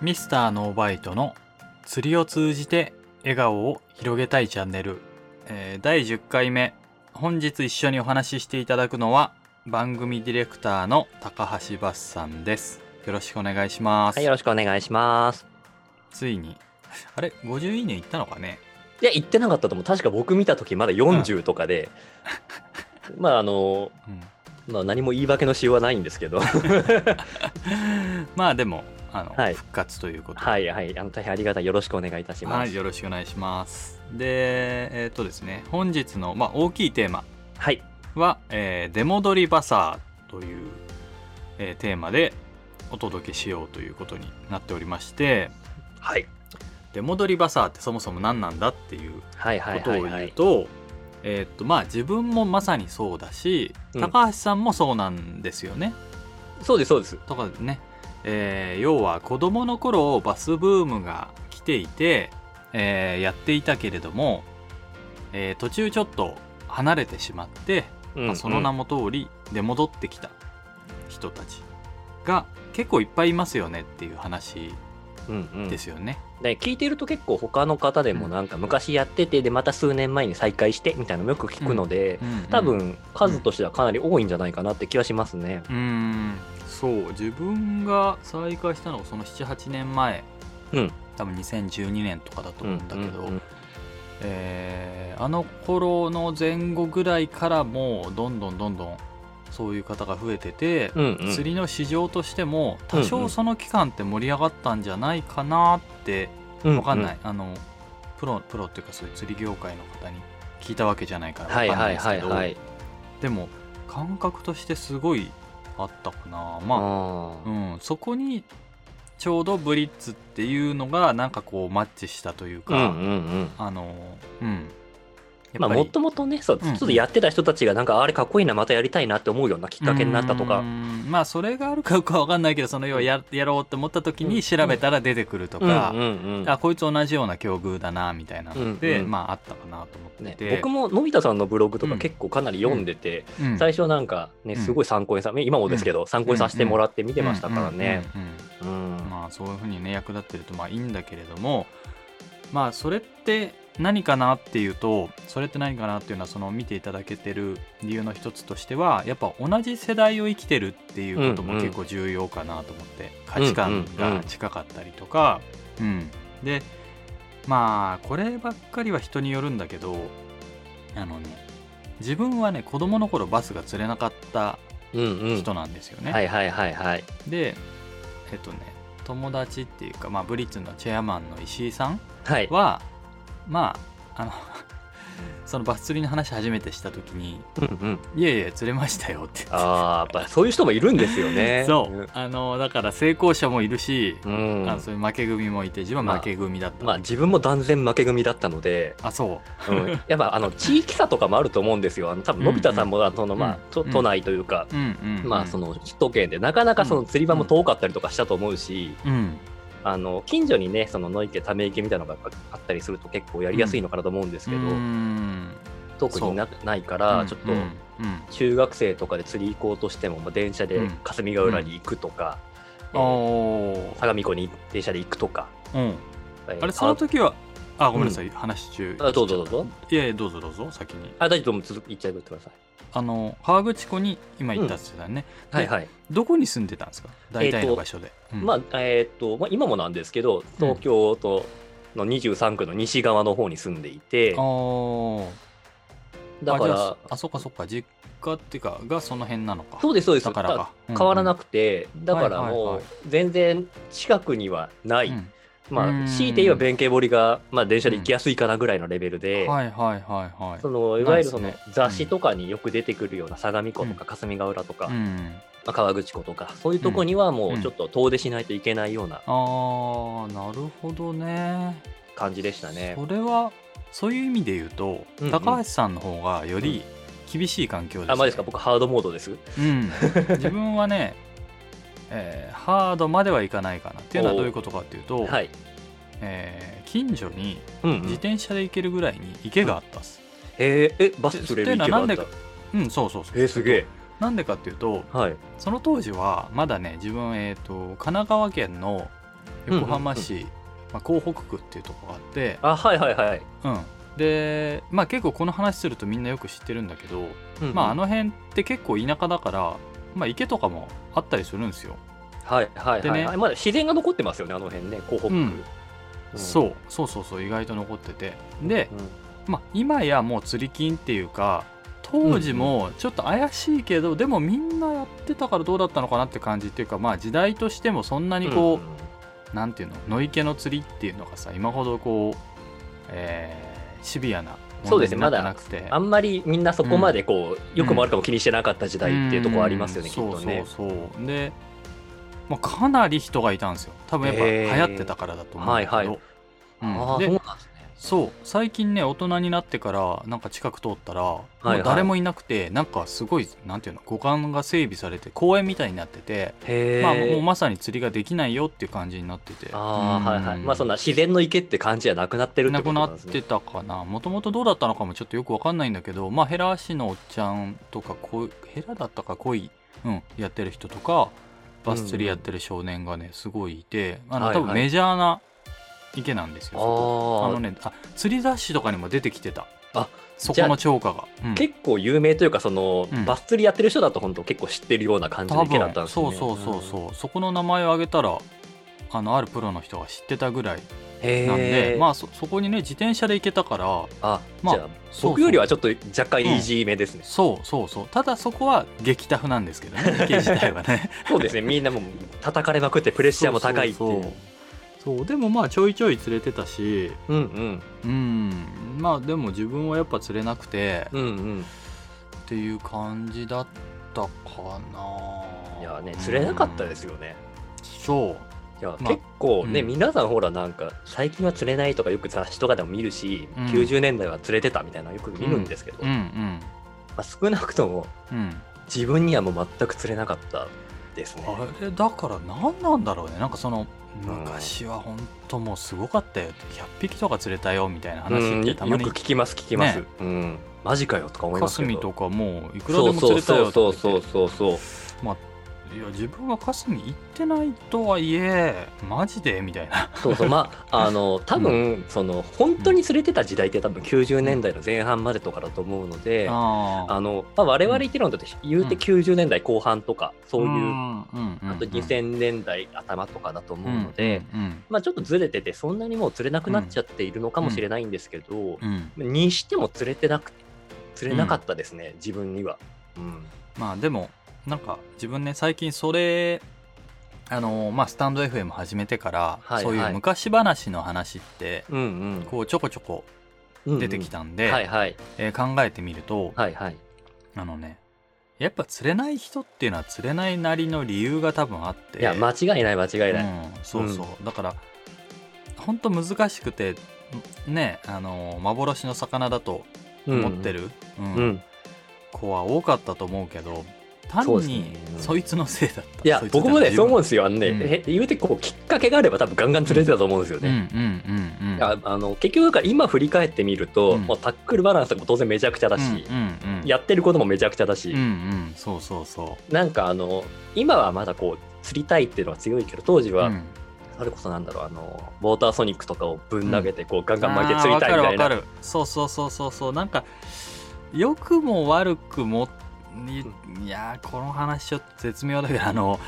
ミスターノーバイトの釣りを通じて笑顔を広げたいチャンネル、えー第10回目。本日一緒にお話ししていただくのは番組ディレクターの高橋バスさんです。よろしくお願いします、はい、よろしくお願いします。ついに。あれ？50いいねいったのかね？いや、言ってなかったと思う。確か僕見た時まだ40とかで、まあ、あの、うんまあ、何も言い訳のしようはないんですけど、まあでもあの、はい復活ということではいはい、あの大変ありがたい。よろしくお願いいたします。はい、よろしくお願いします。で、えっ、とですね、本日の、まあ、大きいテーマはい。は、えー出戻りバサーという、えーテーマでお届けしようということになっておりまして、はい。出戻りバサーってそもそも何なんだっていうはいはいことをはいはい。言うと、えっ、と、まあ、自分もまさにそうだし、うん高橋さんもそうなんですよね。そうです、そうです。とかね、えー要は子供の頃バスブームが来ていて、えーやっていたけれども、えー途中ちょっと離れてしまって、まあその名も。も通り出戻ってきた人たちが結構いっぱいいますよねっていう話うんうん。ですよね。で聞いてると結構他の方でもなんか昔やっててでまた数年前に再開してみたいなのもよく聞くので、うんうん多分数としてはかなり多いんじゃないかなって気はしますね。うーん。そう。自分が再開したのがその78年前、うん。多分2012年とかだと思うんだけど、うんうんうん。えーあの頃の前後ぐらいからもうどんどんどんどんそういう方が増えてて、うんうん。釣りの市場としても多うんうん。少その期間って盛り上がったんじゃないかなって分かんない、あのプロプロっていうかそういう釣り業界の方に聞いたわけじゃないから分かんなはいですけど。でも感覚としてすごいあったかな。まああうん、そこにちょうどブリッツっていうのがなんかこうマッチしたというか、うんうんうん。あのうん。やまあ、もともとね、そう、うんうん。ちょっとやってた人たちが、なんか、あれかっこいいな、またやりたいなって思うようなきっかけになったとうか。んまあそれがあるかどうかわかんないけどその要はややろうって思った時に調べたら出てくるとか、うん。うんうんあこいつ同じような境遇だなみたいなので、うんうん。まああったかなと思ってねて、僕ものび太さんのブログとうん。か結構かなり読んでて、うん。最初なんかね、うん。すごい参考にさ、今もですけど、参考にさせてもらって見てましたからね。うん。うん。うん。うん。うん。まあそういうふうにね役立ってるとまあいいんだけれどもまあそれって何かなっていうとそれって何かなっていうのはその見ていただけてる理由の一つとしてはやっぱ同じ世代を生きてるっていうこともうんうん結構重要かなと思って、価値観が近かったりとか、うんでまあこればっかりは人によるんだけどあのね自分はね子供の頃バスが釣れなかったうんうん。人なんですよね。はいはいはいはい。でえっとね友達っていうか、まあ、ブリッツのチェアマンの石井さんはい。はまああの そのバス釣りの話初めてした時にうんうん。「いやいや釣れましたよ」って。ああ、やっぱそういう人もいるんですよね。そう。あのだから成功者もいるし、うん。うんあのそういう負け組もいて自分は負け組だった、まあ自分も断然負け組だったので、あそう。ん、やっぱあの地域差とかもあると思うんですよ。あの多分のび太さんもあのまあうん。うん。都都内というか、ううんうん、うん、まあその首都圏でなかなかその釣り場も遠かったりとかしたと思うし、うんあの近所にねその野池ため池みたいなのがあったりすると結構やりやすいのかなと思うんですけど、うん。特になないからちょっとうん。うん。中学生とかで釣り行こうとしても、まあ、電車でうん。霞ヶ浦に行くとか、えーおー。相模湖に電車で行くとか。うん。えーあれその時はあごめんなさい、話中。あどうぞどうぞ。いやいやどうぞどうぞ先に。あ大丈夫もう続き言っちゃってください。あの河口湖に今行ったっつってたよね、ではいはい。どこに住んでたんですか？大体の場所で、うん。まあえーっとまあ、今もなんですけど東京都の23区の西側の方に住んでいて、あー。だからあそっかそっか。実家っていうかがその辺なのか。そうですそうです。だからかだ変わらなくくて、だからはいはいはい。もう全然近くにはない、うんまうん。あ強いて言えば弁慶堀が、まあ、電車で行きやすいかなぐらいのレベルで、はいはいはいはい。そのいわゆるその雑誌とかによく出てくるような相模湖とか霞ヶ浦とか、まうん。あ、川口湖とかそういうとこにはもうちょっと遠出しないといけないようなあーなるほどね。感じでしたね。それはそういう意味で言うと、うんうん。高橋さんの方がより厳しい環境です、あ、まあですか、僕ハードモードです？うん、自分はね、えーハードまではいかないかなっていうのはどういうことかっていうと、はい。えー近所にうん、うん自転車で行けるぐらいに池があったっす。えー、え、バス釣れるっていうのはなんでか池があった。うんそうそうそうえー、すげえ。なんでかっていうとはい。その当時はまだね自分、えー、と神奈川県の横浜市、まあ、港北区っていうとこがあって、あ、はいはいはい。うん、でまあ結構この話するとみんなよく知ってるんだけど、うんまああの辺って結構田舎だから、まあ、池とかもあったりするんですよ。はいはいでねはいはい。まだ自然が残ってますよね、あの辺ね、港北区。うんそうそうそうそう意外と残っててで、うん。まあ、今やもう釣り金っていうか当時もちょっと怪しいけど、でもみんなやってたからどうだったのかなって感じっていうかまあ時代としてもそんなにこう、なんていうの野池の釣りっていうのがさ今ほどこう、えーシビアなそうですね。問題になってなくて。あんまりみんなそこまでこう、良くも悪くも気にしてなかった時代っていうところありますよね、うん。きっとね。そうそうで、まあ、かなり人がいたんですよ。多分やっぱ流行ってたからだと思うんだけど、はいはい。うん。ああ、でそう。最近ね大人になってからなんか近く通ったら、いはい。もう誰もいなくてなんかすごいなんていうの五感が整備されて公園みたいになってて。まあ、もうまさに釣りができないよっていう感じになってて。ああ、はいはい。うん。まあそんな自然の池って感じじゃなくなってるってなくことなですね。なんってたかな。もともとどうだったのかもちょっとよくわかんないんだけどまあヘラ足のおっちゃんとかこうヘラだったか恋、うん、やってる人とかバス釣りやってる少年がねすごいいてあのはいはい。多分メジャーな池なんですよ、あのねあ釣り雑誌とかにも出てきてた。あそこの超過が、うん。結構有名というかその、うん。バス釣りやってる人だと本当結構知ってるような感じの多池だったんですね。分。そうそうそうそう、そこの名前を挙げたらあのあるプロの人が知ってたぐらいへなんで、え。まあそそこにね自転車で行けたからあ、まあ僕よりはちょっと若干イージーめですね。そうそうそう。ただそこは激タフなんですけどね池自体はね。そうですね。みんなもう叩かれまくってプレッシャーも高いっていう。そうでもまあちょいちょい釣れてたし。うんうん。うん。まあでも自分はやっぱ釣れなくて、うんうん。っていう感じだったかな。いやね釣れなかったですよね。そう。いや、まあ結構ね、うん。皆さんほらなんか最近は釣れないとかよく雑誌とかでも見るし、うん。90年代は釣れてたみたいなのよく見るんですけど、うんまあ、少なくともうん。うん自分にはもう全く釣れなかったですね。あれだから何なんだろうね。なんかそのうん昔は本当もうすごかったよ100匹とか釣れたよみたいなう話ってたまに聞きます聞きます、ねうん。マジかよとか思いますけど。霞とかもういくらでも釣れたそうそうそうそうそうそう。いや自分は霞行ってないとはいえマジで？みたいな。そうそう。まあ あの多分、その本当に釣れてた時代って多分90年代の前半までとかだと思うので、ああのまあ、我々言ってるのだと言うてうん。90年代後半とか、そういう、ん。うん。うん。あと2000年代頭とかだと思うので、うん。うん。まあ、ちょっとずれててそんなにもう釣れなくなっちゃっているのかもしれないんですけど、うん。にしても釣れてなく釣れなかったですね、自分には。うん。まあでもなんか自分ね最近それあのまあスタンド FM 始めてから、はいそういう昔話の話ってうんうん。こうちょこちょこうん出てきたんで、はいはい。えー考えてみると、はいはい。あのねやっぱ釣れない人っていうのは釣れないなりの理由が多分あって。いや間違いない間違いない、うん、そうそう、だから本当難しくてねあの幻の魚だと思ってる、うん。うん。子は多かったと思うけど単にうん。そいつのせいだった。いや僕もねそう思うんうですよ。あのね、うん。え言うてこうきっかけがあれば多分ガンガン釣れてたと思うんですようんうんね、うんうん。いやあの結局だから今振り返ってみると、うん。もうタックルバランスとかも当然めちゃくちゃだし、うんうんうん。やってることもめちゃくちゃだし、うんうん。そうそうそなんかあの今はまだこう釣りたいっていうのは強いけど当時う、は、うん。それこそなんだろうあのウォーターソニックとかをぶん投げてこうガンガン巻いて釣りたいみたいな、そうそうそうそうそう。なんか良くも悪くもいいやーこの話ちょっと絶妙だけどあの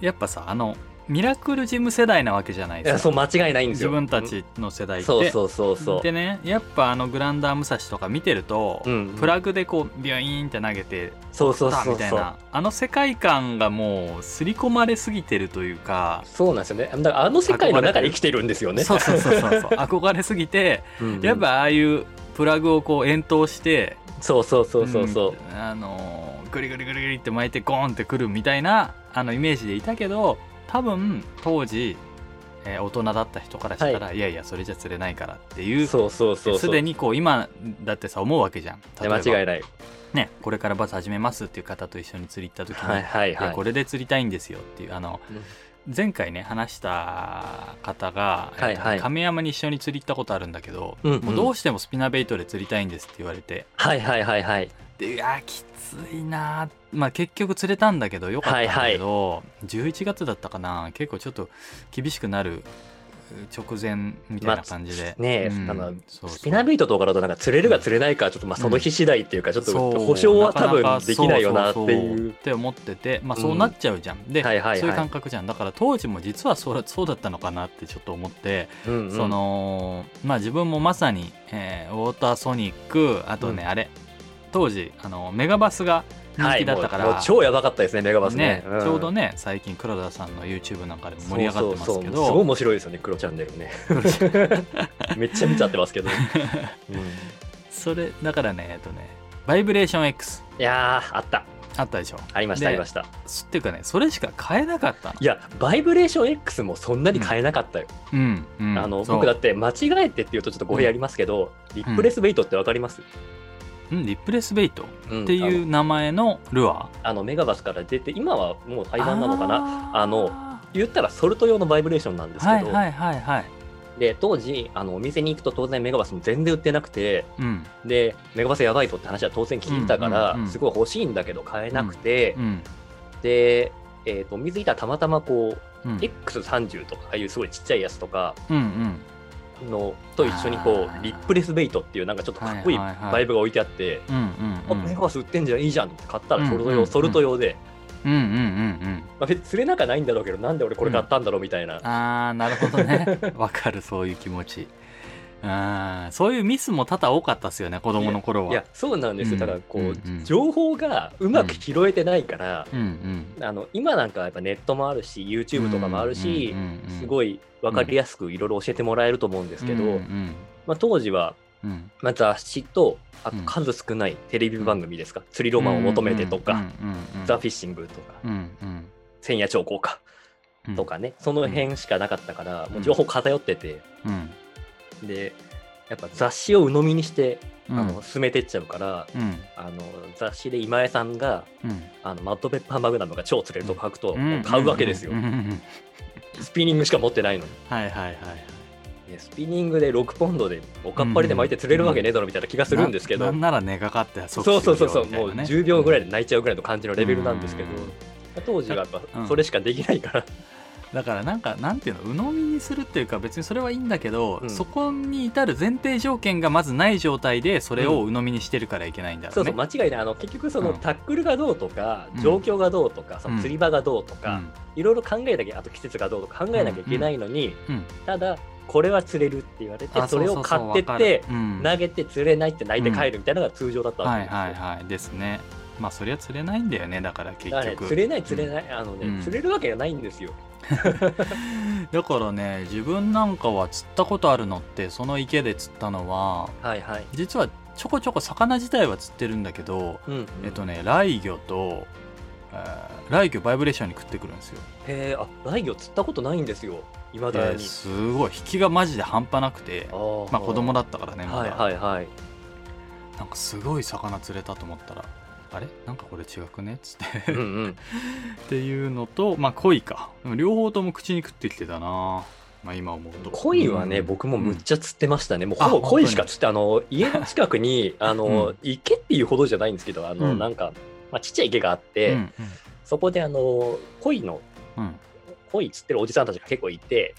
やっぱさあのミラクルジム世代なわけじゃないいですか。やそう間違いないんです自よ分たちの世代って。そうそうそうそう。でねやっぱあのグランダー武蔵とか見てると、うんプラグでこうビュイーンって投げてそうそうたそう。みたいなあの世界観がもう刷り込まれすぎてるというか、そうなんですよね。だからあの世界の中で生きてるんですよね。そうそうそうそう。憧れすぎてうんうん。やっぱああいうプラグをこう遠投してそうそうそうそうそう、んあのーグリグリグリグリって巻いてゴーンってくるみたいなあのイメージでいたけど多分当時、えー大人だった人からしたら、い、やいやそれじゃ釣れないからっていうそうそうそうすでにこう今だってさ思うわけじゃん。間違いない。ねこれからバス始めますっていう方と一緒に釣り行った時に、はいはいはい。これで釣りたいんですよっていうあの、前回ね話した方が、はいはい。亀山に一緒に釣り行ったことあるんだけど、うんうん。もうどうしてもスピナーベイトで釣りたいんですって言われて。はいはいはいはい。でいやきついなまあ結局釣れたんだけどよかったんだけど、11月だったかな。結構ちょっと厳しくなる直前みたいな感じで、ねえ、うん。あのスピナービートとかだとなんか釣れるか釣れないかちょっとまあその日次第っていうかちょっと保証は多分できないよなっていう。って思ってて、まあ、そうなっちゃうじゃん、で、はいはいはい。そういう感覚じゃん。だから当時も実はそうそうだったのかなってちょっと思って、うんうん。そのまあ自分もまさに、えーウォーターソニックあとね、うん。あれ当時あのメガバスが人気だったから、はい超やばかったですねメガバスね。ね、ちょうどねね最近黒田さんの YouTube なんかでも盛り上がってますけそうそうそう。すごいど面白いですよね黒チャンネルね。めっちゃ見ちゃってますけど、うん。それだからねえっとねバイブレーション X いやーあった。あったでしょ。ありましたでありました。っていうかねそれしか買えなかったの。いやバイブレーション X もそんなに買えなかったよ、うん、うん、あのそう。僕だって間違えてっていうとちょっと語弊ありますけど、リップレスベイトってわかります、うん、リップレスベイトうんっていう名前のルアー。あのメガバスから出て今はもう廃盤なのかな？あの言ったらソルト用のバイブレーションなんですけど、はいはいはいはい。で当時あのお店に行くと当然メガバスも全然売ってなくてうん。でメガバスやばいとって話は当然聞いてたから、うんうんうんすごい欲しいんだけど買えなくて、うんで、えー、とお店にいたらたまたまこう、うん。X30 とかああいうすごいちっちゃいやつとかうんうんのと一緒にこうリップレスベイトっていうなんかちょっとかっこいいバイブが置いてあって、うんうんあうん。メガバス売ってんじゃんいいじゃんって買ったらソルト用、うん。うんうんソルト用で、うんうんうんまあ、別に釣れなくはないんだろうけどなんで俺これ買ったんだろうみたいな、うん。あーなるほどね。わかるそういう気持ちあーそういうミスも多々多かったっすよね子供の頃は。いやそうなんですよ。うんだからこう、うんうん。情報がうまく拾えてないから、うん。うんあの今なんかやっぱネットもあるし YouTube とかもあるし、うんうんうんすごい分かりやすくいろいろ教えてもらえると思うんですけど、うんうん。まあ、当時は、うん。まあ、雑誌とあとうん。数少ないテレビ番組ですか、釣りロマンを求めてとか、ザ・フィッシングとか、千夜兆候かうん。とかね、その辺しかなかったから、もう情報偏ってて、うんでやっぱ雑誌を鵜呑みにして、うん。あの進めてっちゃうからうん。あの雑誌で今江さんがうん。あのマッドペッパーマグナムが超釣れると書くと、うん。もう買うわけですよ、うん。うん。うん。スピニングしか持ってないのに。はいはいはいスピニングで6ポンドでおかっぱりで巻いて釣れるわけねえだろみたいな気がするんですけど、ななんなら根がかってそうそうそうそう、もう即終了みたいなね10秒ぐらいで泣いちゃうぐらいの感じのレベルなんですけど、うん。当時はやっうん。ぱそれしかできないから、だからなんかなんていうの鵜呑みにするっていうか別にそれはいいんだけど、うん。そこに至る前提条件がまずない状態でそれを鵜呑みにしてるからいけないんだろね。そううそう間違いない。あの結局そのうん。タックルがどうとか、うん。状況がどうとかその釣り場がどうとか、うん。いろいろ考えなきゃあと季節がどうとか考えなきゃいけないのに、うん。ただこれは釣れるって言われてあそれをうう買ってうわかってる。うん。投げて釣れないって泣いて帰るみたいなのが通常だったわはいけですよ、はいはいですね。まあそりゃ釣れないんだよねだから結だからね局。釣れない釣れない、あのね、うん。釣れるわけがないんですよ だからね自分なんかは釣ったことあるのってその池で釣ったのははいはい、実はちょこちょこ魚自体は釣ってるんだけど、うんうん。えっとね雷魚と、えー雷魚バイブレーションに食ってくるんですよ。へえあ雷魚釣ったことないんですよ。いまでだに、すごい。引きがマジで半端なくてあまあ子供だだったからねまだ、はいはいはい。なんかすごい魚釣れたと思ったらあれ？なんかこれ違くね？っつって。うんうん。っていうのとまあ鯉か。両方とも口に食ってきてたな。まあ今思うと。鯉はね、うん。僕もむっちゃ釣ってましたね、もうあほぼ鯉本当に？しか釣ってあの家の近くに あの、うん。池っていうほどじゃないんですけどあの、うん。なんか、まあ、ちっちゃい池があって、うんそこであの鯉のうん鯉釣ってるおじさんたちが結構いて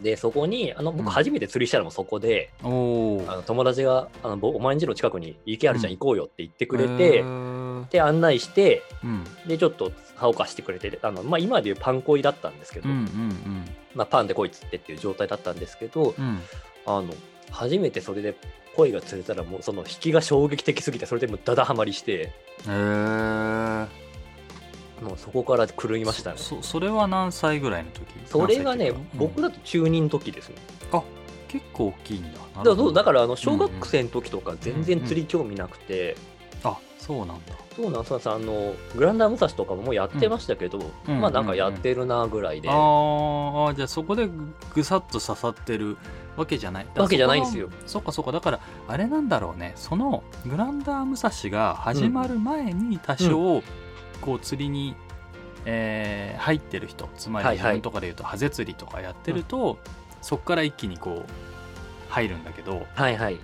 でそこにあのうん。僕初めて釣りしたのもそこで、ーおー。あの友達があのぼお前ん家の近くに池あるじゃん、うん。行こうよって言ってくれへて、ー。で案内してうん。でちょっと歯を貸してくれてあの、まあ、今でいうパン鯉だったんですけど、うんうんまあ、パンで鯉釣ってっていう状態だったんですけど、うん。うんあの初めてそれで鯉が釣れたらもうその引きが衝撃的すぎてそれでもうダダハマりして。へえもうそこから狂いましたね。そそそれは何歳ぐらいの時？それがね、うか僕だと中2の時ですね。うん結構大きいんだ。だからだらからあの小学生の時とか全然釣り興味なくて、あそうなん。だそうなんそうなんです。あのグランダー武蔵とかもやってましたけど、うんまあなんかやってるなぐらいで、あーあーじゃあそこでぐさっと刺さってるわけじゃない？わけじゃないんですよ。そっかそっか。だからあれなんだろうね。そのグランダー武蔵が始まる前に多少、こう釣りに、えー入ってる人つまりはいはい。自分とかでいうとハゼ釣りとかやってると、そっから一気にこう入るんだけどはいはい。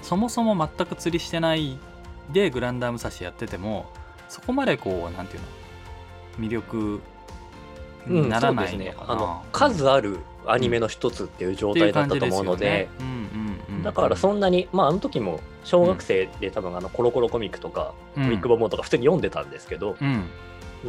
そもそも全く釣りしてないでグランダー武蔵やっててもそこまでこうなんていうの魅力にならないのかな、そうですねあの数あるアニメの一つっていう状態だったと思うので、うんうんうんだからそんなにまああの時も小学生で多分あのコロコロコミックとか、うん。ビッグボンボンとか普通に読んでたんですけど、うん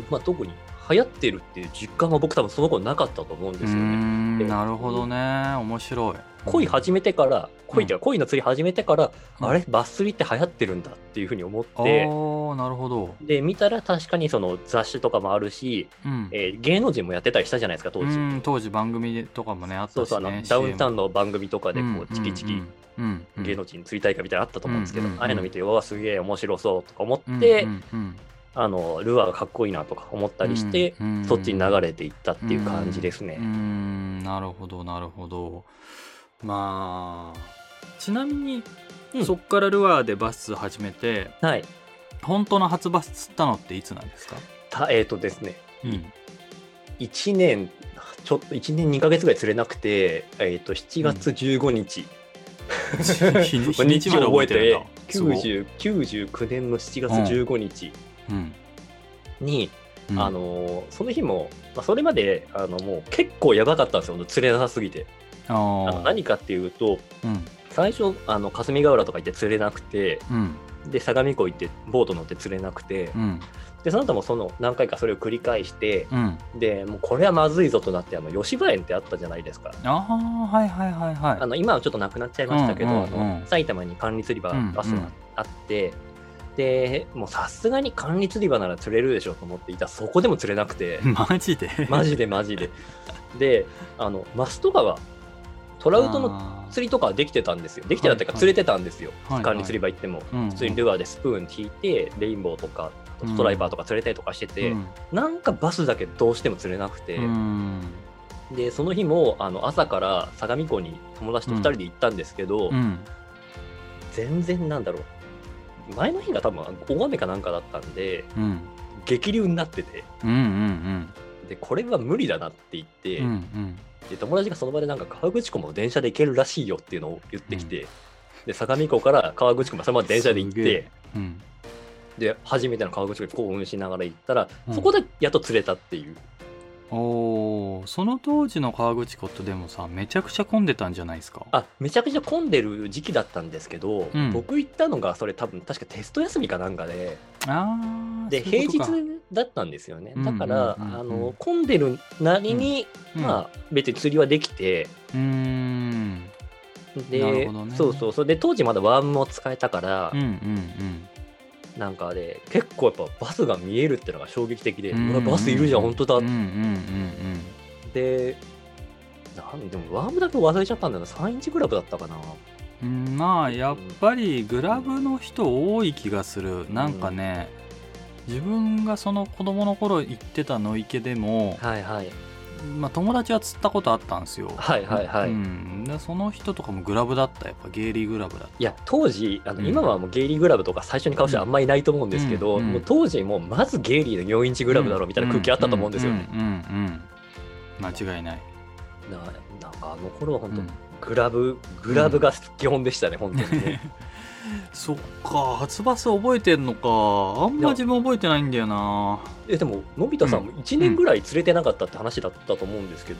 まあ特に流行ってるっていう実感は僕多分その頃なかったと思うんですよね。なるほどね。面白い。恋始めてから恋って恋の釣り始めてから、うん。あれ？バス釣りって流行ってるんだっていうふうに思って、ーなるほど、で見たら確かにその雑誌とかもあるし、うん。えー芸能人もやってたりしたじゃないですか当時。うん当時番組とかもねあったしねそうそうあのダウンタウンの番組とかでこうんうチキチキうんうん。芸能人釣り大会みたいなのあったと思うんですけど、うんうんうん。ああいうの見てうわすげえ面白そうとか思うんって、うんうんあのルアーがかっこいいなとか思ったりして、うんうん。そっちに流れていったっていう感じですね。うーん。なるほどなるほど。まあちなみに、うん。そっからルアーでバス始めてはい。本当の初バス釣ったのっていつなんですか、たえっ、とですね、うん、1年、ちょっと1年2ヶ月ぐらい釣れなくて、えっ、と、7月15日。日に日。にちまで覚えてるんだ。すごい90 99年の7月15日うんに、うん。あのーその日も、まあ、それまであのもう結構やばかったんですよ釣れなさすぎて。あの何かっていうとうん。最初あの霞ヶ浦とか行って釣れなくてうん。で相模湖行ってボート乗って釣れなくてうん。でその後もその何回かそれを繰り返してうん。でもうこれはまずいぞとなってあの吉羽園ってあったじゃないですか。ああはいはいはいはい。あの今はちょっとなくなっちゃいましたけど、うんうんうん。あの埼玉に管理釣り場うん。バスがあって、でもうさすがに管理釣り場なら釣れるでしょうと思っていた。らそこでも釣れなくて。マジで？マジでマジで。であのマスト川トラウトのの釣りとかはできてたんですよ。できてたっていうかはい釣れてたんですよ、はいはい管理釣り場行っても、うん普通にルアーでスプーン引いてレインボーとかストライパーとか釣れたりとかしてて、うん。なんかバスだけどうしても釣れなくて、うん。でその日もあの朝から相模湖に友達と2人で行ったんですけど、うん。全然なんだろう前の日が多分大雨かなんかだったんでうん。激流になってて。うんうんでこれは無理だなって言って、うんうん。で友達がその場でなんか川口湖も電車で行けるらしいよっていうのを言ってきて、で相模湖から川口湖までそのまま電車で行ってで初めての川口湖に興奮しながら行ったら、うん。そこでやっと釣れたっていうおーその当時の河口湖ってでもさめちゃくちゃ混んでたんじゃないですか？あめちゃくちゃ混んでる時期だったんですけど、うん。僕行ったのがそれ多分確かテスト休みかなんかであーで平日だったんですよね。うんだから、混んでるなりに、うん。まあ別に釣りはできて。うーん。で、なるほどね。そうそうそう。で当時まだワームも使えたから、うんうんなんかで結構やっぱバスが見えるってのが衝撃的で、うん。うわバスいるじゃん本当だ、うんうんうんでなんでもワームだけ忘れちゃったんだよな。3インチグラブだったかな。うんうんまあやっぱりグラブの人多い気がする。なんかね、自分がその子供の頃行ってた野池でも、はいはいまあ、友達は釣ったことあったんですよ。はいはいはい。うん、でその人とかもグラブだった。やっぱゲイリーグラブだった。いや当時あの、うん。今はもうゲイリーグラブとか最初に買う人あんまりいないと思うんですけど、うんもう当時もうまずゲイリーの4インチグラブだろうみたいな空気あったと思うんですよ。ね、間違いない、ななんかあの頃は本当、うん。グラブグラブが基本でしたね、本当にね。そっか初バス覚えてんのか。あんま自分覚えてないんだよな。えでものび太さんも1年ぐらい連れてなかったって話だったと思うんですけど、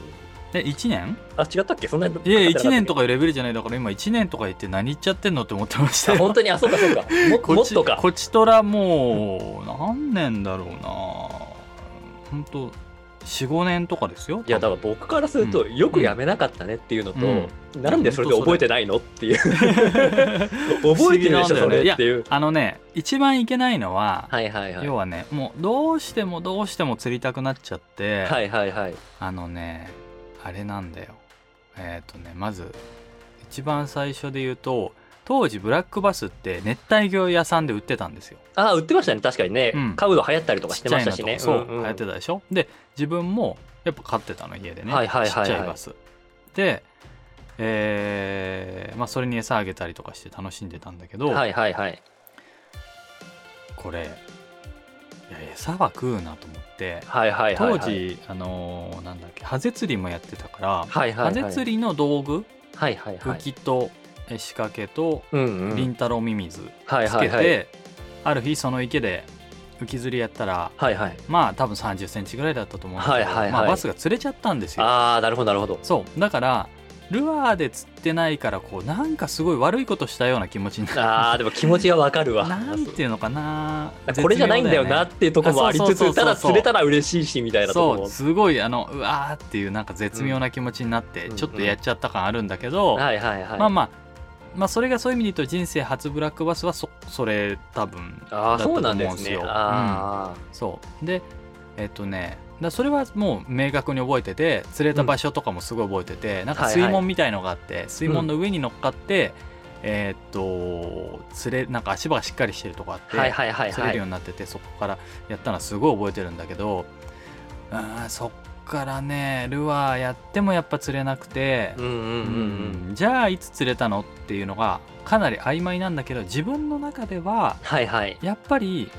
え1年？あ違ったっけ？そんなにいや1年とかかいうレベルじゃない。だから今1年とか言って何言っちゃってんのって思ってました。本当に？あそうかそうか。もこっちもっとか。こちとらもう何年だろうな。本当45年とかですよいやだから僕からすると、うん。よくやめなかったねっていうのと、うん。なんでそれで覚えてないのっていう。覚えてるでしょそれっていう。あのね一番いけないのは、はいはいはい。要はねもうどうしてもどうしても釣りたくなっちゃって、はいはいはい。あのねあれなんだよ。えっ、とねまず一番最初で言うと当時ブラックバスって熱帯魚屋さんで売ってたんですよ。あ売ってましたね確かにね、うん。買うの流行ったりとかしてましたしね。ちっちゃいのとか。そう、んん。流行ってたでしょ？で自分もやっぱ飼ってたの家でね、はいはいはいはい。ちっちゃいバス。でえーまあそれに餌あげたりとかして楽しんでたんだけど、はいはいはい。これいや餌は食うなと思ってはいはいはいはい。当時、あのーなんだっけハゼ釣りもやってたから、はいはいはい。ハゼ釣りの道具？はいはいはい。浮きとえ仕掛けとうんうん。りんたろーミミズはいつけてある日その池で浮き釣りやったらはいはい。まあ多分3 0センチぐらいだったと思うんですけど、はいはいはい。まあ、バスが釣れちゃったんですよ。ああなるほどなるほど。そう。だからルアーで釣ってないからこうなんかすごい悪いことしたような気持ちになあーでも気持ちはわかるわ。なんていうのかな。これじゃないんだよなっていうところもありつつただ釣れたら嬉しいしみたいなところも。そう。すごいあのうわーっていうなんか絶妙な気持ちになって、うん。ちょっとやっちゃった感あるんだけど、はいはいはい。まあまあまあそれがそういう意味で言うと人生初ブラックバスはそそれ多分ああそうなんですねだったと思うんですよあそう。でえっとねだそれはもう明確に覚えてて釣れた場所とかもすごい覚えてて、なんか水門みたいのがあって、水門の上に乗っかって、えーっと釣れなんか足場がしっかりしてるとこあって、あはいはいはい。釣れるようはいになっててそこからやったのはすごい覚えてるんだけどあーそっからねルアーやってもやっぱ釣れなくてじゃあいつ釣れたのっていうのがかなり曖昧なんだけど自分の中でははいはい。やっぱり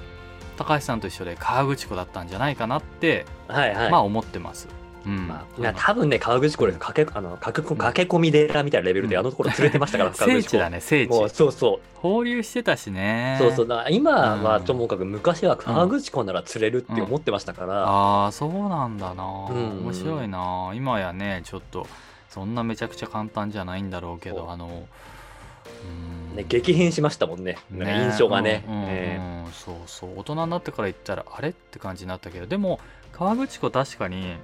高橋さんと一緒で河口湖だったんじゃないかなって、はいはい。まあ思ってます。うん。まあ、いや多分ね河口湖です駆けあの駆け駆け込み寺みたいなレベルでうん。あのところ釣れてましたから 口湖。地だね聖地。もうそうそう。放流してたしね。そうそう。だから今はうん。ともかく昔は河口湖なら釣れるって思ってましたから、ああそうなんだな、うん。面白いな。今やねちょっとそんなめちゃくちゃ簡単じゃないんだろうけどあのうん。ね、激変しましたもんね。なんか印象がね。うんうんうんえそうそう。大人になってから言ったらあれ？って感じになったけど。でも河口湖確かに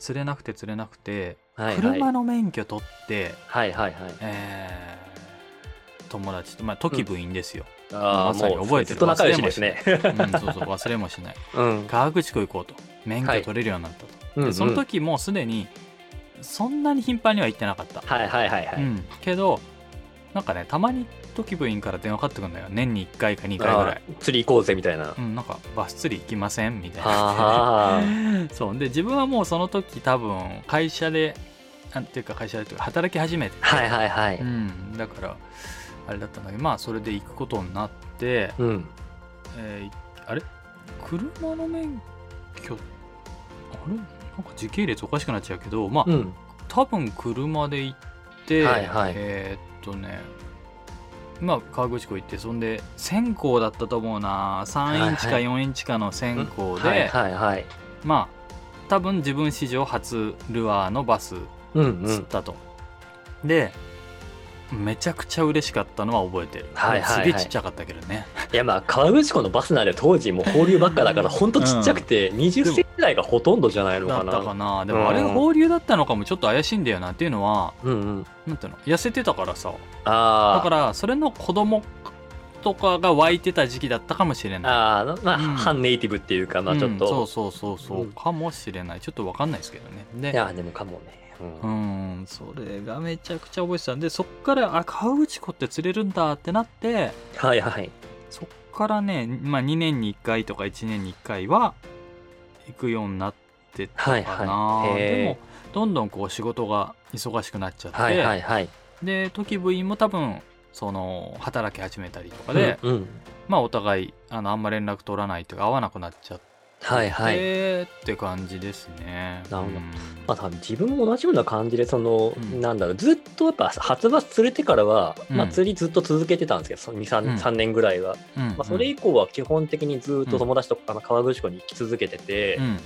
釣れなくて釣れなくて、ーはいはい。車の免許取って、はいはいはい。えー友達とまあ時部員ですよ、ああまさにもう覚えてる。ずっと仲良しですね。うん、そうそう忘れもしない。うん。河口湖行こうと。免許取れるようになったと、うんうん。でその時もうすでにそんなに頻繁には行ってなかった、はいはいはいはい、うん、けどなんかねたまに時部員から電話かかってくるんだよ。年に1回か2回ぐらい、釣り行こうぜみたいな。うん、なんかバス釣り行きませんみたいな。あ そう。で自分はもうその時多分会社でなんていうか会社でというか働き始めて。て、はいはいはい、うん、だからあれだったんだけどまあそれで行くことになって、うん。えーあれ？車の免許？あれ？なんか時系列おかしくなっちゃうけどまあ、うん。多分車で行って、はいはい。えーっとねまあ河口湖行ってそんで線香だったと思うな。3インチかはい4インチかの線香で、はいはいはい。まあ多分自分史上初ルアーのバスうんうん。釣ったと、でめちゃくちゃ嬉しかったのは覚えてる、はいはいはい。すげえちっちゃかったけどね。いやまあ河口湖のバスなんで当時もう放流ばっかだからほんとちっちゃくて20センがほとんどじゃないのかな。だったかな。でもあれが放流だったのかもちょっと怪しいんだよなっていうのはうんうん。なんていうの痩せてたからさ。あだからそれの子供とかが湧いてた時期だったかもしれない。ああまあ、うん。反ネイティブっていうかまあちょっうんと、そうそうそうそう、うん。かもしれない。ちょっとわかんないですけどね。でいやでもかもね、ううんんそれがめちゃくちゃ覚えてたんでそっからあ河口湖って釣れるんだってなってはいはい。そっからね、まあ、2年に1回とか1年に1回は行くようになってたかな、はいはい。でもどんどんこう仕事が忙しくなっちゃって、はいはいはい。で時部員も多分その働き始めたりとかで、うんうん。まあお互いあのあんま連絡取らないというか会わなくなっちゃって、はいはい。って感じですね。なるほど。うん。まあ、多分自分も同じような感じでその、うん。なんだろうずっとやっぱ初バス釣れてからは、まあ、うん釣りずっと続けてたんですけどその 2, うん。3, 3年ぐらいは、うん。まあ、それ以降は基本的にずっと友達とあの河口湖に行き続けてて、うん、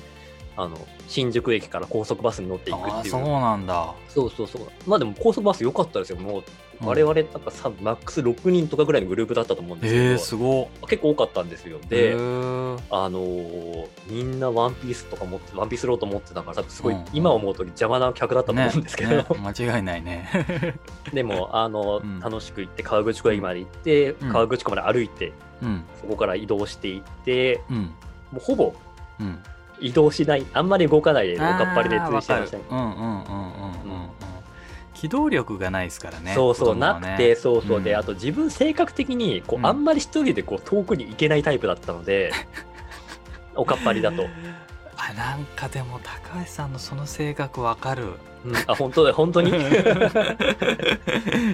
あの新宿駅から高速バスに乗っていくっていう。ああそうなんだ。そうそうそう。まあでも高速バス良かったですよもううん。我々なんかさマックス6人とかぐらいのグループだったと思うんですけど、えー、すごっ。結構多かったんですよ。へで、ー。あのーみんなワンピースとか持ってワンピースロード持ってたから多分すごい、うん今思うと邪魔な客だったと思うんですけど、ねね。間違いないね。でもあの、うん。楽しく行って河口湖駅まで行って、うん。河口湖まで歩いてうん。そこから移動していってうん。もうほぼうん。移動しないあんまり動かないでおかっぱりで釣りしてましたね機動力がないですからね。そうそう、ね。くてそうそう。で、うん。あと自分性格的にこう、うん。あんまり一人でこう遠くに行けないタイプだったので おかっぱりだと、あなんかでも高橋さんのその性格わかる。うん。あ本当だ本当に？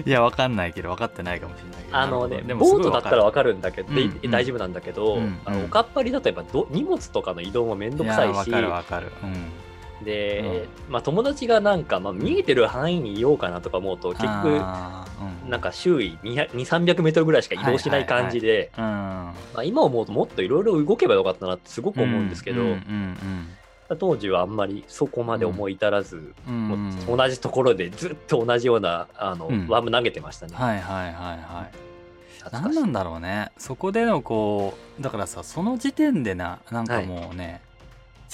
いやわかんないけど分かってないかもしれないけど。あのねボートだったらわかる。んだけど、でうんうん。大丈夫なんだけど、うんうん。あのおかっぱりだとやっぱど荷物とかの移動もめんどくさいし。やわかるわかる。うんで、まあ友達がなんか、まあ、見えてる範囲にいようかなとか思うと結局うん。なんか周囲2300メートルぐらいしか移動しない感じで、今思うともっといろいろ動けばよかったなってすごく思うんですけど、うんうん当時はあんまりそこまで思い至らず、うん。同じところでずっと同じようなあの、うん。ワーム投げてましたね。はいはいはいはい。何なんだろうねそこでのこうだからさその時点でななんかもうね、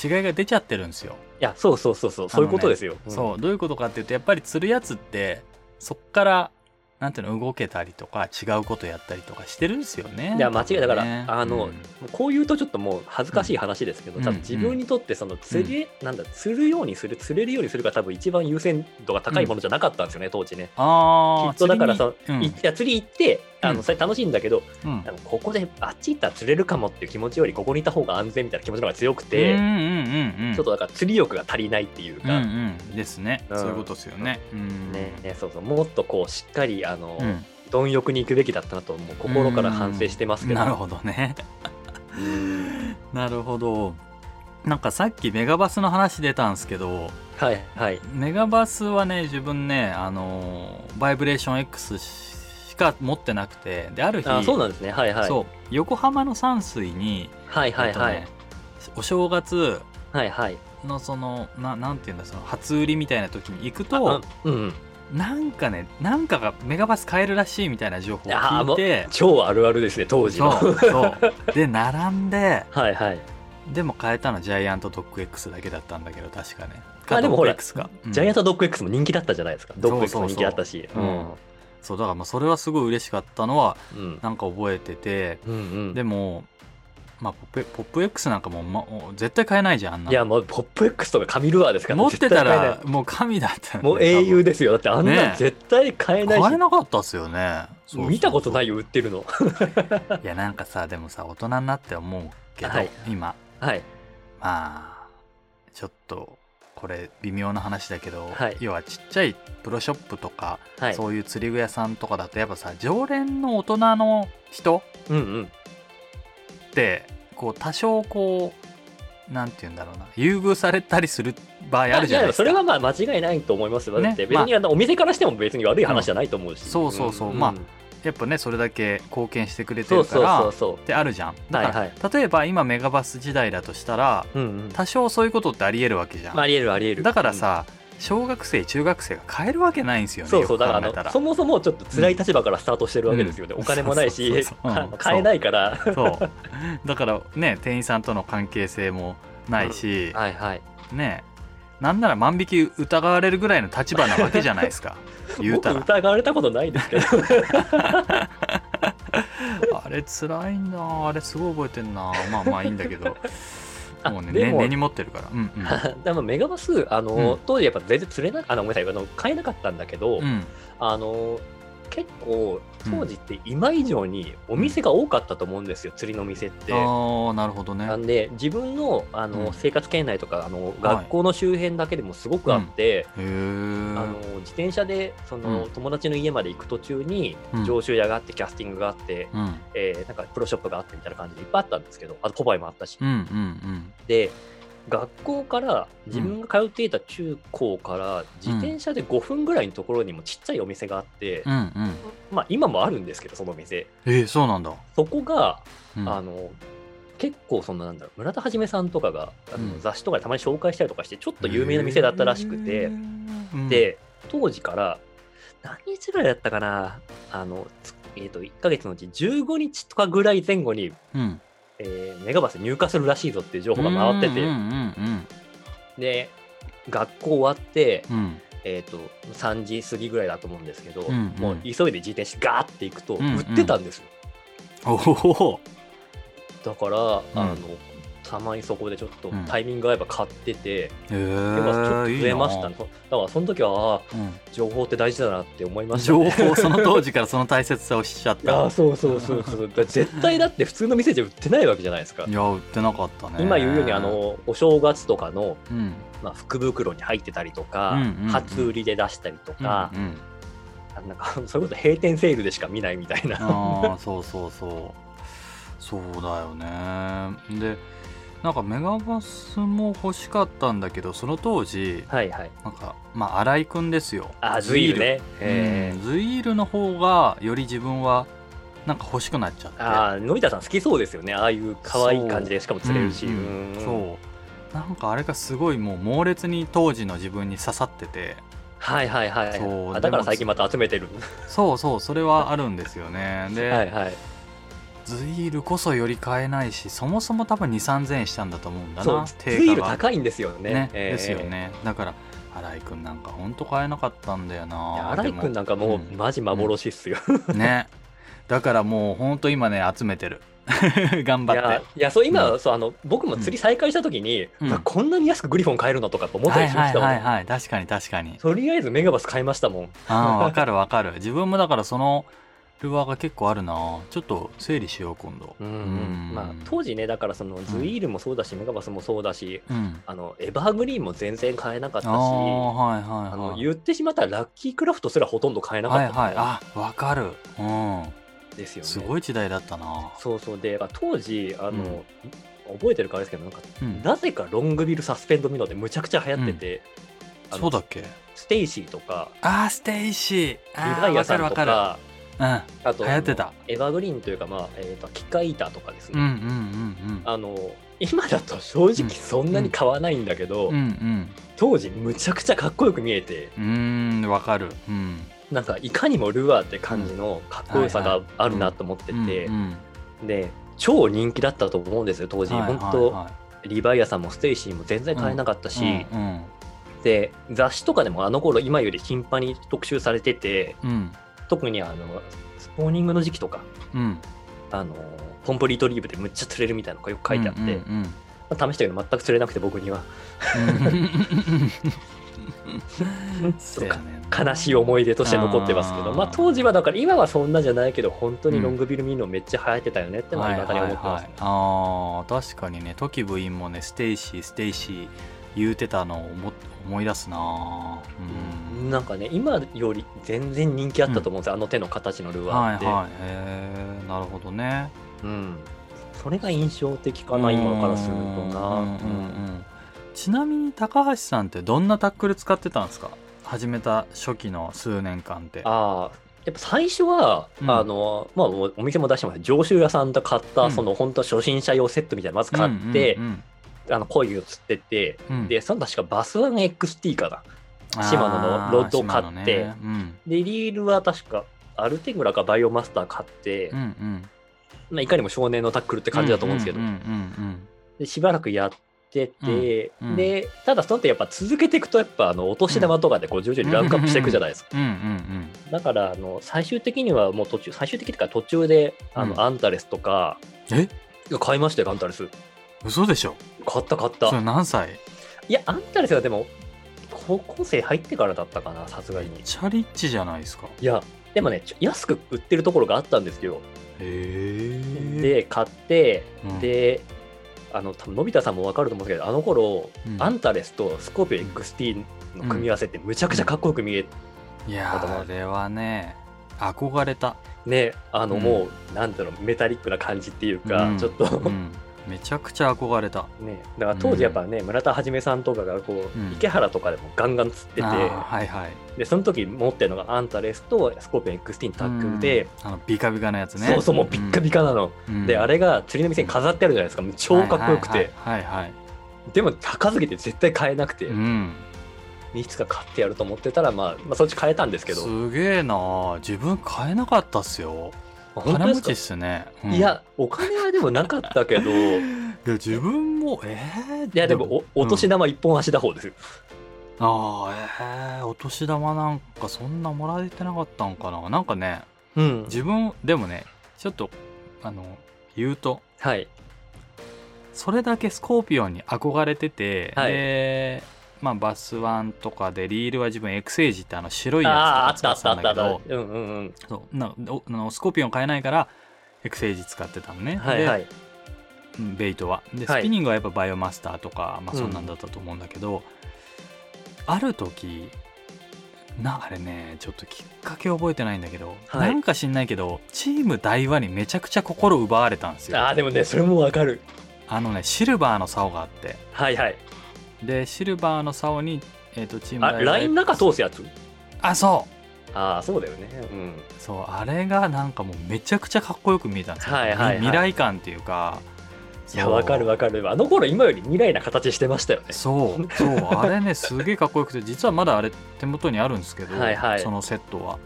違い。が出ちゃってるんですよ、いやそうそうそうそうそういうことですよ。うん。そうどういうことかっていうとやっぱり釣るやつってそっからなんていうの動けたりとか違うことやったりとかしてるんですよねいや間違いだからねあのうん。こう言うとちょっともう恥ずかしい話ですけど、うん多分自分にとってその釣り、なんだ釣るようにする釣れるようにするが多分一番優先度が高いものじゃなかったんですよね、当時ね。ああきっとだからその、うん。いや釣り行ってあの、うん。それ楽しいんだけどうん。あのここであっち行ったら釣れるかもっていう気持ちよりここにいた方が安全みたいな気持ちの方が強くて、うんうんうんうん。ちょっとだから釣り欲が足りないっていううんか、うん。ですね、うん。そういうことですよね。う。ん。ねねそうそう。もっとこうしっかりあの、うん。貪欲に行くべきだったなともう心から反省してますけど。なるほどね。うんなるほど。なんかさっきメガバスの話出たんですけどはいはい。メガバスはね自分ねあのーバイブレーション X しか持ってなくてである日あそうなんですね。はいはい。そう横浜の山水に、はいはいはい。えっとねお正月はいはい。のそのななんていうんだその初売りみたいな時に行くあとうんうん。なんかねなんかがメガバス買えるらしいみたいな情報を聞いて超あるあるですね、当時その。うそうで並んで はいはい。でも買えたのジャイアントドッグ X だけだったんだけど確かねまあでもジャイアントドッグ X も人気だったじゃないですか。ドッグ X も人気あったし。そうだからまあそれはすごい嬉しかったのはうん。なんか覚えててうんうん。でもまあポップポップ X なんかもう、ま、絶対買えないじゃんあんないや、もうポップ X とか紙ルアーですから持ってたらもう神だったもう英雄ですよ。だってあんねな絶対買えないし。買えなかったっすよね見たことないよ、売ってるの。いやなんかさでもさ大人になって思うけど、はい今はい。まあちょっとこれ微妙な話だけど、はい要はちっちゃいプロショップとか、はい。そういう釣り具屋さんとかだとやっぱさ常連の大人の人うんうん。ってこう多少こうなんて言うんだろうな優遇されたりする場合あるじゃないですか。それはまあ間違いないと思いますよ。だってね別にあのお店からしても別に悪い話じゃないと思うし。そうそうそうんまあやっぱねそれだけ貢献してくれてるからってあるじゃん。だから、はい例えば今メガバス時代だとしたらう。うんうん。多少そういうことってありえるわけじゃん。まあありえるありえる。だからさ、小学生中学生が買えるわけないんですよね。そうそう、だからそもそもちょっと辛い立場からスタートしてるわけですよね。うんお金もないし買えないから。そうだからね店員さんとの関係性もないし、はいはい。ねなんなら万引き疑われるぐらいの立場なわけじゃないですか 言うたら。僕疑われたことないですけど。あれ辛いな。あれすごい覚えてんな。まあまあいいんだけど。あもうねね根に持ってるから。うん でもメガバス、あの、うん。当時やっぱ全然釣れなあの、ごめんなさい、あの買えなかったんだけど、うんうん。あの、結構当時って今以上にお店が多かったと思うんですよ、釣りの店って。ああなるほどね。なんで自分のあの、うん。生活圏内とかあの学校の周辺だけでもすごくあって、へえあの自転車でその、うん。友達の家まで行く途中にうん。常習屋があってキャスティングがあって、うん。えーなんかプロショップがあってみたいな感じでいっぱいあったんですけどあとポパイもあったし、うんうん。で学校から自分が通っていた中高から自転車で5分ぐらいのところにもちっちゃいお店があって、うんうん。うんまあ今もあるんですけどその店。えー、そうなんだ、そこがうん、あの結構そんななんだろう村田はじめさんとかがあの、うん。雑誌とかでたまに紹介したりとかしてちょっと有名な店だったらしくて、で当時から何日ぐらいだったかなあの、つえー、と1ヶ月のうち15日とかぐらい前後に、うん、うん、えーメガバス入荷するらしいぞっていう情報が回ってて、うんうんで学校終わって、うん。うんえー、と3時過ぎぐらいだと思うんですけど、うんうん。もう急いで自転車ガーって行くとうんうん。売ってたんですよ、おおだから、あのたまにそこでちょっとうん。タイミング合えば買ってて、へでまあちょっとえ増えましたね。だからその時はあーうん。情報って大事だなって思いました情ね報その当時からその大切さを知っちゃった。ーそうそうそうそう。絶対だって普通の店じゃ売ってないわけじゃないですか。いや売ってなかったね。今言うようにあのお正月とかの、うん。まあ、福袋に入ってたりとか、うんうんうん初売りで出したりとか、うんうん。なんかそれこそ閉店セールでしか見ないみたいな。ああそうそうそう。そうだよね。でなんかメガバスも欲しかったんだけどその当時はいはい。なんかまあ新井くんですよあ、ズイールね。ズイえール,、うん、ズイールの方がより自分はなんか欲しくなっちゃってああ、のび太さん好きそうですよね。ああいう可愛い感じで、しかも釣れるし。うんうんそうなんかあれがすごいもう猛烈に当時の自分に刺さっててはいはいはい。そうあだから最近また集めてる。そうそうそれはあるんですよねで、はいはい。ズイールこそより買えないしそもそも多分2 3 0 0円したんだと思うんだな、ズイールが高いんですよね。ね、えーですよ。ね。だから新井くんなんかほんと買えなかったんだよな。新井くんなんかもう、うん。マジ幻っすよ。でもね。だからもうほんと今ね集めてる。頑張いやっいやそう今、うそうあの僕も釣り再開した時に、うん。こんなに安くグリフォン買えるのとか思てったりしまはいはいしたもん、はいはい確かに確かに。とりあえずメガバス買いましたもん。ああわかるわかる。自分もだからそのルアーが結構あるな。ちょっと整理しよう今度。うんうん。まあ、当時ねだからそのズイールもそうだし、メガバスもそうだしうん。あのエバーグリーンも全然買えなかったしああはいはいはい。あの言ってしまったらラッキークラフトすらほとんど買えなかったはいはい。あわかる。うん。ですよね。すごい時代だったな。そうそう。で当時あの、うん。覚えてるかあれですけどなんかうん。なぜかロングビルサスペンドミノーでむちゃくちゃ流行ってて、そうだっけ？ステイシーとかあーステイシー。リあーわかるわかかあと流行ってた。エヴァーグリーンというかまあ、えー、とキッカーイーターとかですね、るうんうんうん。あの今だと正直そんなに買わないんだけど、うんうん。当時むちゃくちゃかっこよく見えてうんわかる。うん。なんかいかにもルアーって感じのかっこよさがあるなと思ってて、うんうんで超人気だったと思うんですよ当時、はいはい本当はリヴァイアさんもステイシーも全然買えなかったいし、うん。で雑誌とかでもあの頃今より頻繁に特集されててうん特にあのスポーニングの時期とかうん。あのポンプリトリーブでむっちゃ釣れるみたいなのがよく書いてあって、うんうんまあ試したけど全く釣れなくて僕には。悲しい思い出として残ってますけどあー。まあ当時はだから今はそんなじゃないけど本当にロングビル見るのめっちゃ流行ってたよねってのは未だに思ってます、ねあー確かにね。時部員もねステイシーステイシー言うてたのを思思い出すなうん。なんかね今より全然人気あったと思うんですよ、あの手の形のルアーって、はいはい。へえなるほどね。うん、それが印象的かな今からするとな、うんうんうん。ちなみに高橋さんってどんなタックル使ってたんですか？始めた初期の数年間って。ああやっぱ最初は、うん。あのまあおお店も出してます。上州屋さんと買った、うん。その本当初心者用セットみたいなのまず買って、うんうんあの鯉を釣ってって、うん。うんでその確かバスワン XT かな。シマノのロッドを買って。ね。うん。でリールは確かアルテグラかバイオマスター買って、うんうん。まあ、いかにも少年のタックルって感じだと思うんですけど、でしばらくやってて、うんうん。でただその後やっぱ続けていくとやっぱあのお年玉とかでこう徐々にランクアップしていくじゃないですか。だからあの最終的にはもう途中最終的というか途中であの、うん。アンタレスとかえ？買いましたよアンタレス。嘘でしょ買った買った。それ何歳？いやアンタレスはでも高校生入ってからだったかなさすがに。チャリッチじゃないですか。いやでもね安く売ってるところがあったんですよ。へえで買って、うん。であの多分のび太さんも分かると思うんですけどあの頃、うん。アンタレスとスコーピオン XT の組み合わせってむちゃくちゃかっこよく見えいやだと思うーあれはね憧れた、ねあのうん。もう、なんだろうメタリックな感じっていうか、うん。ちょっと、うん、めちゃくちゃ憧れた。ね。だから当時やっぱね、村田はさんとかがこう、うん。池原とかでもガンガン釣ってて。はいはい。でその時持ってるのがアンタレスとスコーピオン XT のタックルで、うん。あのビカビカのやつね。そうそうもうビッカビカなの、うん。であれが釣りの店に飾ってあるじゃないですか。超かっこよくて、はいはいでも高すぎて絶対買えなくて、うん。いつか買ってやると思ってたら、まあ、まあそっち買えたんですけど。すげえな自分買えなかったっすよ金持ちっすね、うん。いやお金はでもなかったけど。いいや自分もえー、やでもおお年玉一本足打法ですよ、ああえー、お年玉なんかそんなもらえてなかったんかな。なんかねうん。自分でもねちょっとあの言うとはい。それだけスコーピオンに憧れてて、はい。でまあバスワンとかでリールは自分エクセージってあの白いああやあったあったあったあっただけどうんうんうん。そうなおあのスコーピオン買えないからエクセージ使ってたのね、ではいはい。うんベイトは。ではい。スピニングはやっぱバイオマスターとか、まあうん。そんなんだったと思うんだけど、ある時なあれねちょっときっかけ覚えてないんだけど、はい。なんか知んないけどチーム大和にめちゃくちゃ心奪われたんですよ。ああでもねそれもわかる。あのねシルバーの竿があって。はいはい。でシルバーの竿に、えー、とチームあ、ライン中通すやつ？あそう。ああ、そうだよね。うん。そうあれがなんかもうめちゃくちゃかっこよく見えたんですよ、はいはいはい。み未来感っていうか。いや、わかるわかる。あの頃今より未来な形してましたよね。そうそう。あれねすげえかっこよくて実はまだあれ手元にあるんですけど、はいはい。そのセットは。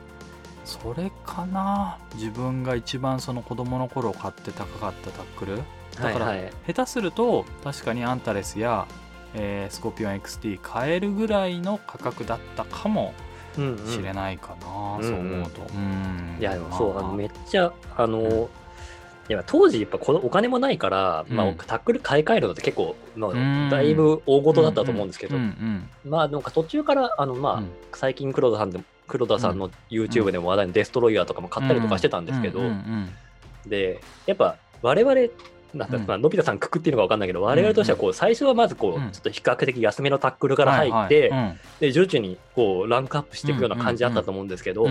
それかな？自分が一番その子供の頃買って高かったタックル？だからはい。はい。下手すると確かにアンタレスや、えースコピオン XT 買えるぐらいの価格だったかもうんうんしれないかな、うんそう思うと、うんいや、でもそう、あのめめっちゃ、あの、いや当時やっぱこのお金もないから、まあうんタックル買い替えるのって結構、まうん。あ、だいぶ大事だったと思うんですけど、うんうんまあなんか途中からあのまあ、うん。最近黒田さんでも黒田さんの YouTube でも話題のデストロイヤーとかも買ったりとかしてたんですけど、うんうん。でやっぱ我々なんだうん。まあのび太さんくくっていうのか分かんないけど我々としてはこう最初はまずこう、うん。ちょっと比較的安めのタックルから入って、で徐々にこうランクアップしていくような感じだったと思うんですけど、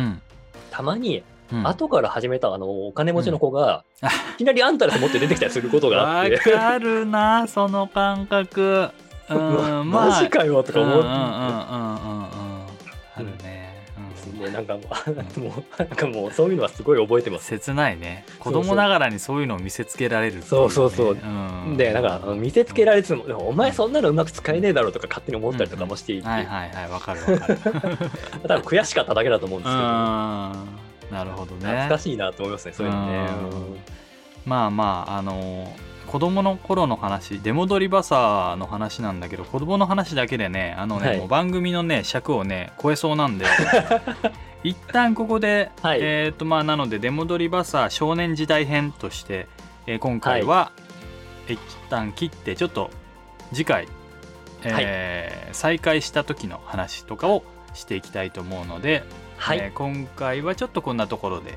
たまにうん。後から始めたあのお金持ちの子が、うん。いきなりあんたら持って出てきたりすることがあわって。かるなその感覚。ううわん。マジかよとか思って、うんうんうんうんうんうんあるね、うんね、なんかもう もうなんかもうそういうのはすごい覚えてます。切ないね。子供ながらにそういうのを見せつけられるね。そうそうそう。うん。でなんか見せつけられてもお前そんなのうまく使えねえだろうとか勝手に思ったりとかもしていて、はいはいはいわかるわかる。多分悔しかっただけだと思うんうですけど、ん。なるほどね。懐かしいなと思いますねそういうのね。うん。まあまああの子供の頃の話出戻りバサーの話なんだけど子供の話だけでねあのね、はい。もう番組のね尺をね超えそうなんで。一旦ここで、はい。えっ、とまあなので出戻りバサー少年時代編として、えー今回は、一旦切ってちょっと次回、えー再開した時の話とかをしていきたいと思うので、はい、えー今回はちょっとこんなところで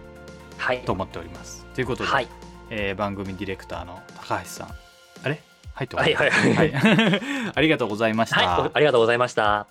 はい。と思っております。ということで、はいえー番組ディレクターの高橋さん。あれ？入っておりはいはいはい。はい。ありがとうございました。はい、ありがとうございました。